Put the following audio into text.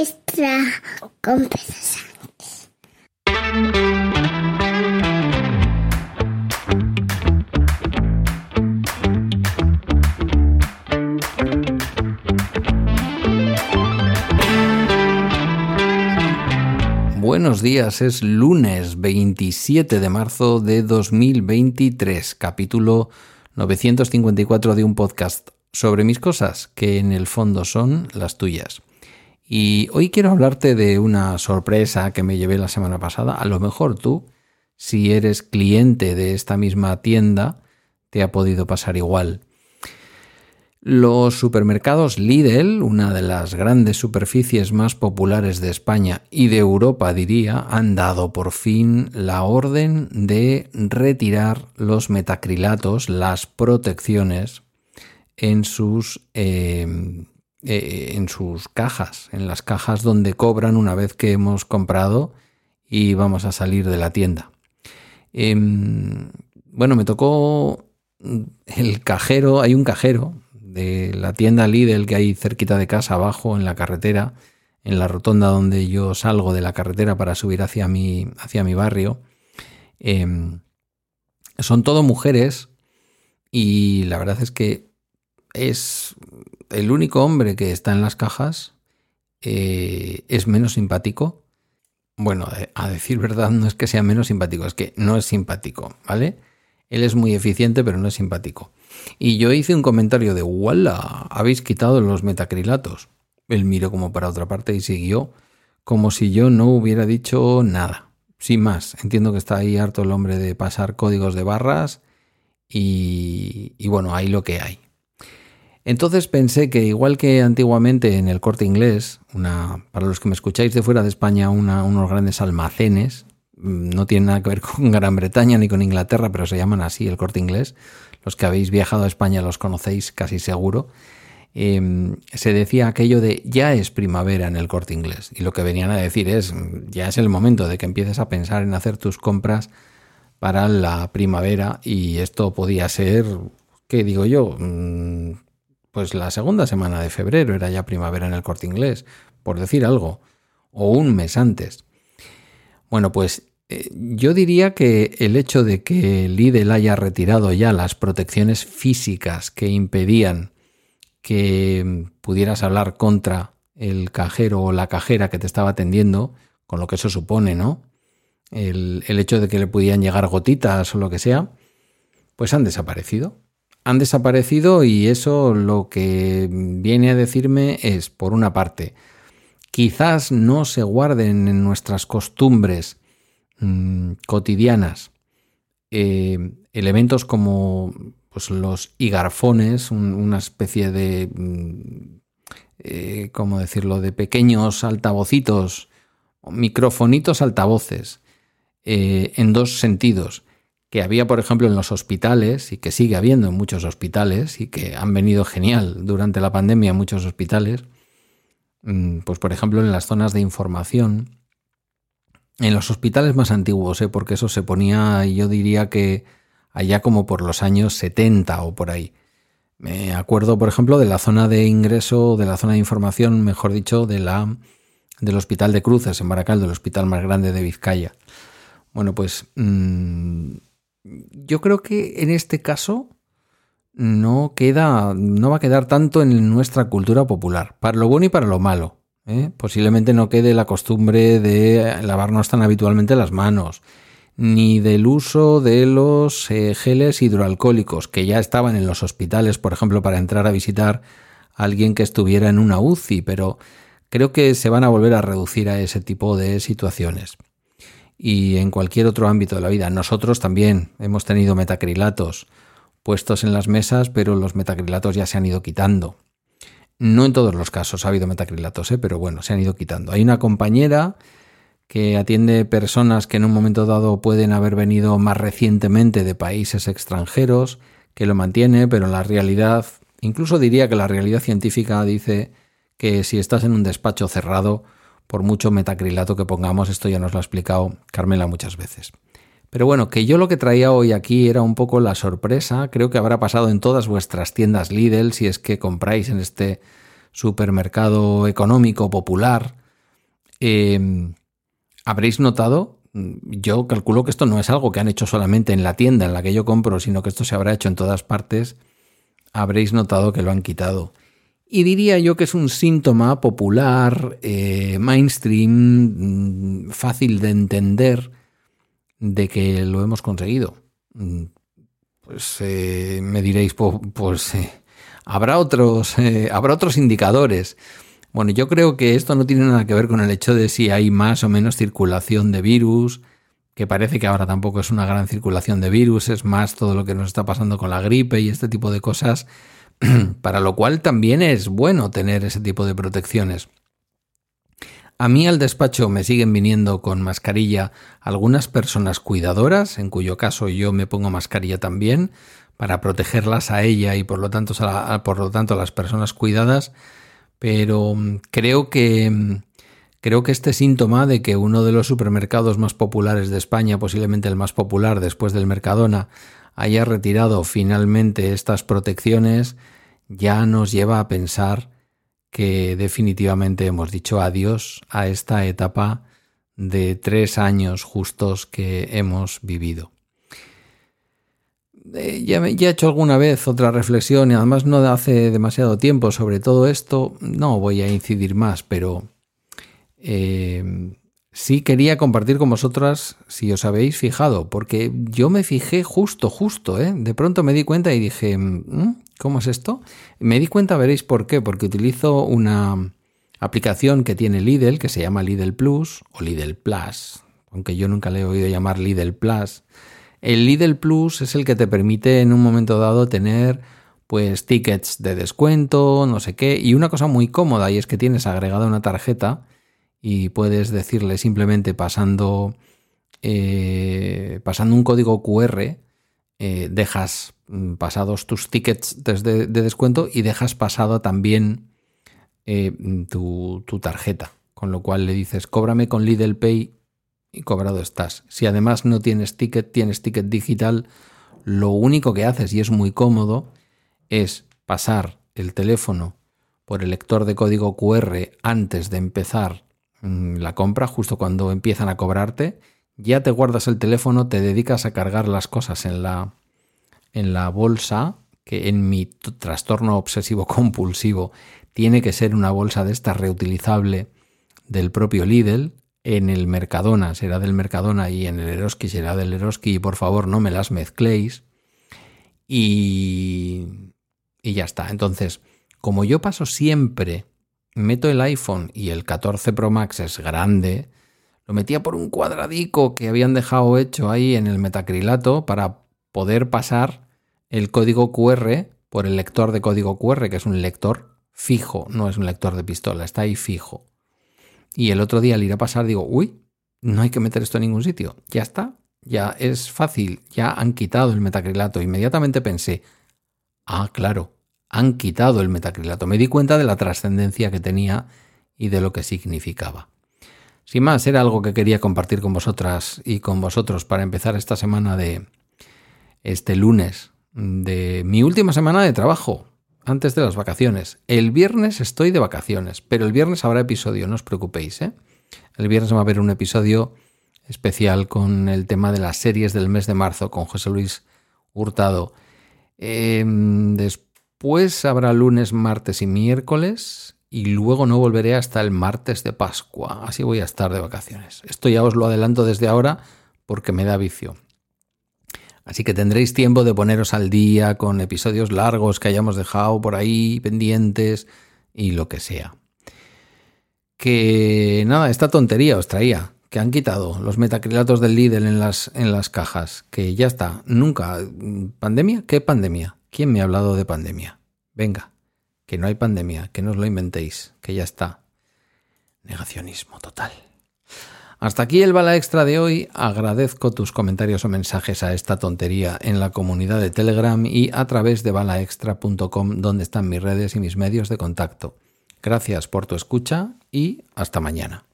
extra Buenos días, es lunes 27 de marzo de 2023, capítulo 954 de un podcast sobre mis cosas, que en el fondo son las tuyas. Y hoy quiero hablarte de una sorpresa que me llevé la semana pasada. A lo mejor tú, si eres cliente de esta misma tienda, te ha podido pasar igual. Los supermercados Lidl, una de las grandes superficies más populares de España y de Europa, diría, han dado por fin la orden de retirar los metacrilatos, las protecciones, en sus, em, eh, en sus cajas, en las cajas donde cobran una vez que hemos comprado y vamos a salir de la tienda. Em, bueno, me tocó el cajero, hay un cajero de la tienda Lidl que hay cerquita de casa, abajo en la carretera, en la rotonda donde yo salgo de la carretera para subir hacia mi, hacia mi barrio. Em, son todo mujeres y la verdad es que es el único hombre que está en las cajas, eh, es menos simpático. Bueno, a decir verdad, no es que sea menos simpático, es que no es simpático, ¿vale? Él es muy eficiente, pero no es simpático. Y yo hice un comentario de, ¡wala! Habéis quitado los metacrilatos. Él miró como para otra parte y siguió como si yo no hubiera dicho nada. Sin más, entiendo que está ahí harto el hombre de pasar códigos de barras y, y bueno, hay lo que hay. Entonces pensé que igual que antiguamente en el corte inglés, una, para los que me escucháis de fuera de España, unos grandes almacenes, mm, no tienen nada que ver con Gran Bretaña ni con Inglaterra, pero se llaman así el corte inglés, los que habéis viajado a España los conocéis casi seguro, em, se decía aquello de ya es primavera en el corte inglés. Y lo que venían a decir es, ya es el momento de que empieces a pensar en hacer tus compras para la primavera y esto podía ser, ¿qué digo yo? Mm, pues la segunda semana de febrero era ya primavera en el corte inglés, por decir algo, o un mes antes. Bueno, pues eh, yo diría que el hecho de que Lidl haya retirado ya las protecciones físicas que impedían que pudieras hablar contra el cajero o la cajera que te estaba atendiendo, con lo que eso supone, ¿no? El, el hecho de que le pudieran llegar gotitas o lo que sea, pues han desaparecido. Han desaparecido y eso lo que viene a decirme es, por una parte, quizás no se guarden en nuestras costumbres Mm, cotidianas, eh, elementos como pues, los higarfones, una especie de, mm, eh, ¿cómo decirlo?, de pequeños altavocitos, microfonitos altavoces, eh, en dos sentidos, que había, por ejemplo, en los hospitales y que sigue habiendo en muchos hospitales y que han venido genial durante la pandemia en muchos hospitales, mm, pues por ejemplo en las zonas de información, en los hospitales más antiguos, ¿eh? porque eso se ponía, yo diría que allá como por los años 70 o por ahí. Me acuerdo, por ejemplo, de la zona de ingreso, de la zona de información, mejor dicho, de la, del Hospital de Cruces en Baracaldo, el hospital más grande de Vizcaya. Bueno, pues mm, yo creo que en este caso no queda, no va a quedar tanto en nuestra cultura popular, para lo bueno y para lo malo. ¿eh? Posiblemente no quede la costumbre de lavarnos tan habitualmente las manos, ni del uso de los eh, geles hidroalcohólicos que ya estaban en los hospitales, por ejemplo, para entrar a visitar a alguien que estuviera en una UCI, pero creo que se van a volver a reducir a ese tipo de situaciones. Y en cualquier otro ámbito de la vida. Nosotros también hemos tenido metacrilatos puestos en las mesas, pero los metacrilatos ya se han ido quitando. No en todos los casos ha habido metacrilatos, ¿eh? pero bueno, se han ido quitando. Hay una compañera que atiende personas que en un momento dado pueden haber venido más recientemente de países extranjeros, que lo mantiene, pero la realidad, incluso diría que la realidad científica dice que si estás en un despacho cerrado, por mucho metacrilato que pongamos, esto ya nos lo ha explicado Carmela muchas veces. Pero bueno, que yo lo que traía hoy aquí era un poco la sorpresa, creo que habrá pasado en todas vuestras tiendas Lidl, si es que compráis en este supermercado económico popular Em, habréis notado, yo calculo que esto no es algo que han hecho solamente en la tienda en la que yo compro, sino que esto se habrá hecho en todas partes. Habréis notado que lo han quitado. Y diría yo que es un síntoma popular, eh, mainstream, mm, fácil de entender de que lo hemos conseguido. Mm, pues eh, me diréis, pues, eh, habrá otros, habrá otros indicadores. Bueno, yo creo que esto no tiene nada que ver con el hecho de si hay más o menos circulación de virus, que parece que ahora tampoco es una gran circulación de virus, es más todo lo que nos está pasando con la gripe y este tipo de cosas para lo cual también es bueno tener ese tipo de protecciones. A mí al despacho me siguen viniendo con mascarilla algunas personas cuidadoras, en cuyo caso yo me pongo mascarilla también, para protegerlas a ella y por lo tanto a, por lo tanto a las personas cuidadas, pero mm, creo que mm, creo que este síntoma de que uno de los supermercados más populares de España, posiblemente el más popular después del Mercadona, haya retirado finalmente estas protecciones ya nos lleva a pensar que definitivamente hemos dicho adiós a esta etapa de tres años justos que hemos vivido. Eh, ya, he hecho alguna vez otra reflexión y además no hace demasiado tiempo sobre todo esto, no voy a incidir más, pero eh, sí quería compartir con vosotras, si os habéis fijado, porque yo me fijé justo, justo, ¿eh? de pronto me di cuenta y dije, mm, ¿cómo es esto? Me di cuenta, veréis por qué, porque utilizo una aplicación que tiene Lidl, que se llama Lidl Plus o Lidl Plus, aunque yo nunca le he oído llamar Lidl Plus. El Lidl Plus es el que te permite en un momento dado tener pues tickets de descuento, no sé qué, y una cosa muy cómoda y es que tienes agregada una tarjeta y puedes decirle simplemente pasando, eh, pasando un código QR, eh, dejas mm, pasados tus tickets de, descuento y dejas pasado también eh, tu, tu, tarjeta. Con lo cual le dices, cóbrame con Lidl Pay y cobrado estás. Si además no tienes ticket, tienes ticket digital, lo único que haces, y es muy cómodo, es pasar el teléfono por el lector de código QR antes de empezar la compra, justo cuando empiezan a cobrarte, ya te guardas el teléfono, te dedicas a cargar las cosas en la, en la bolsa, que en mi trastorno obsesivo compulsivo tiene que ser una bolsa de esta reutilizable del propio Lidl. En el Mercadona será del Mercadona y en el Eroski será del Eroski y por favor no me las mezcléis. Y, y ya está. Entonces, como yo paso siempre meto el iPhone y el 14 Pro Max es grande, lo metía por un cuadradico que habían dejado hecho ahí en el metacrilato para poder pasar el código QR por el lector de código QR, que es un lector fijo, no es un lector de pistola, está ahí fijo. Y el otro día al ir a pasar digo, uy, no hay que meter esto en ningún sitio, ya está, ya es fácil, ya han quitado el metacrilato. Inmediatamente pensé, ah, claro, han quitado el metacrilato. Me di cuenta de la trascendencia que tenía y de lo que significaba. Sin más, era algo que quería compartir con vosotras y con vosotros para empezar esta semana de este lunes, de mi última semana de trabajo, antes de las vacaciones. El viernes estoy de vacaciones, pero el viernes habrá episodio, no os preocupéis. ¿eh? El viernes va a haber un episodio especial con el tema de las series del mes de marzo con José Luis Hurtado. Eh, después pues habrá lunes, martes y miércoles y luego no volveré hasta el martes de Pascua. Así voy a estar de vacaciones. Esto ya os lo adelanto desde ahora porque me da vicio. Así que tendréis tiempo de poneros al día con episodios largos que hayamos dejado por ahí pendientes y lo que sea. Que nada, esta tontería os traía, que han quitado los metacrilatos del Lidl en las, en las cajas, que ya está, nunca. ¿Pandemia? ¿Qué pandemia? ¿Quién me ha hablado de pandemia? Venga, que no hay pandemia, que no os lo inventéis, que ya está. Negacionismo total. Hasta aquí el bala extra de hoy. Agradezco tus comentarios o mensajes a esta tontería en la comunidad de Telegram y a través de balaextra.com donde están mis redes y mis medios de contacto. Gracias por tu escucha y hasta mañana.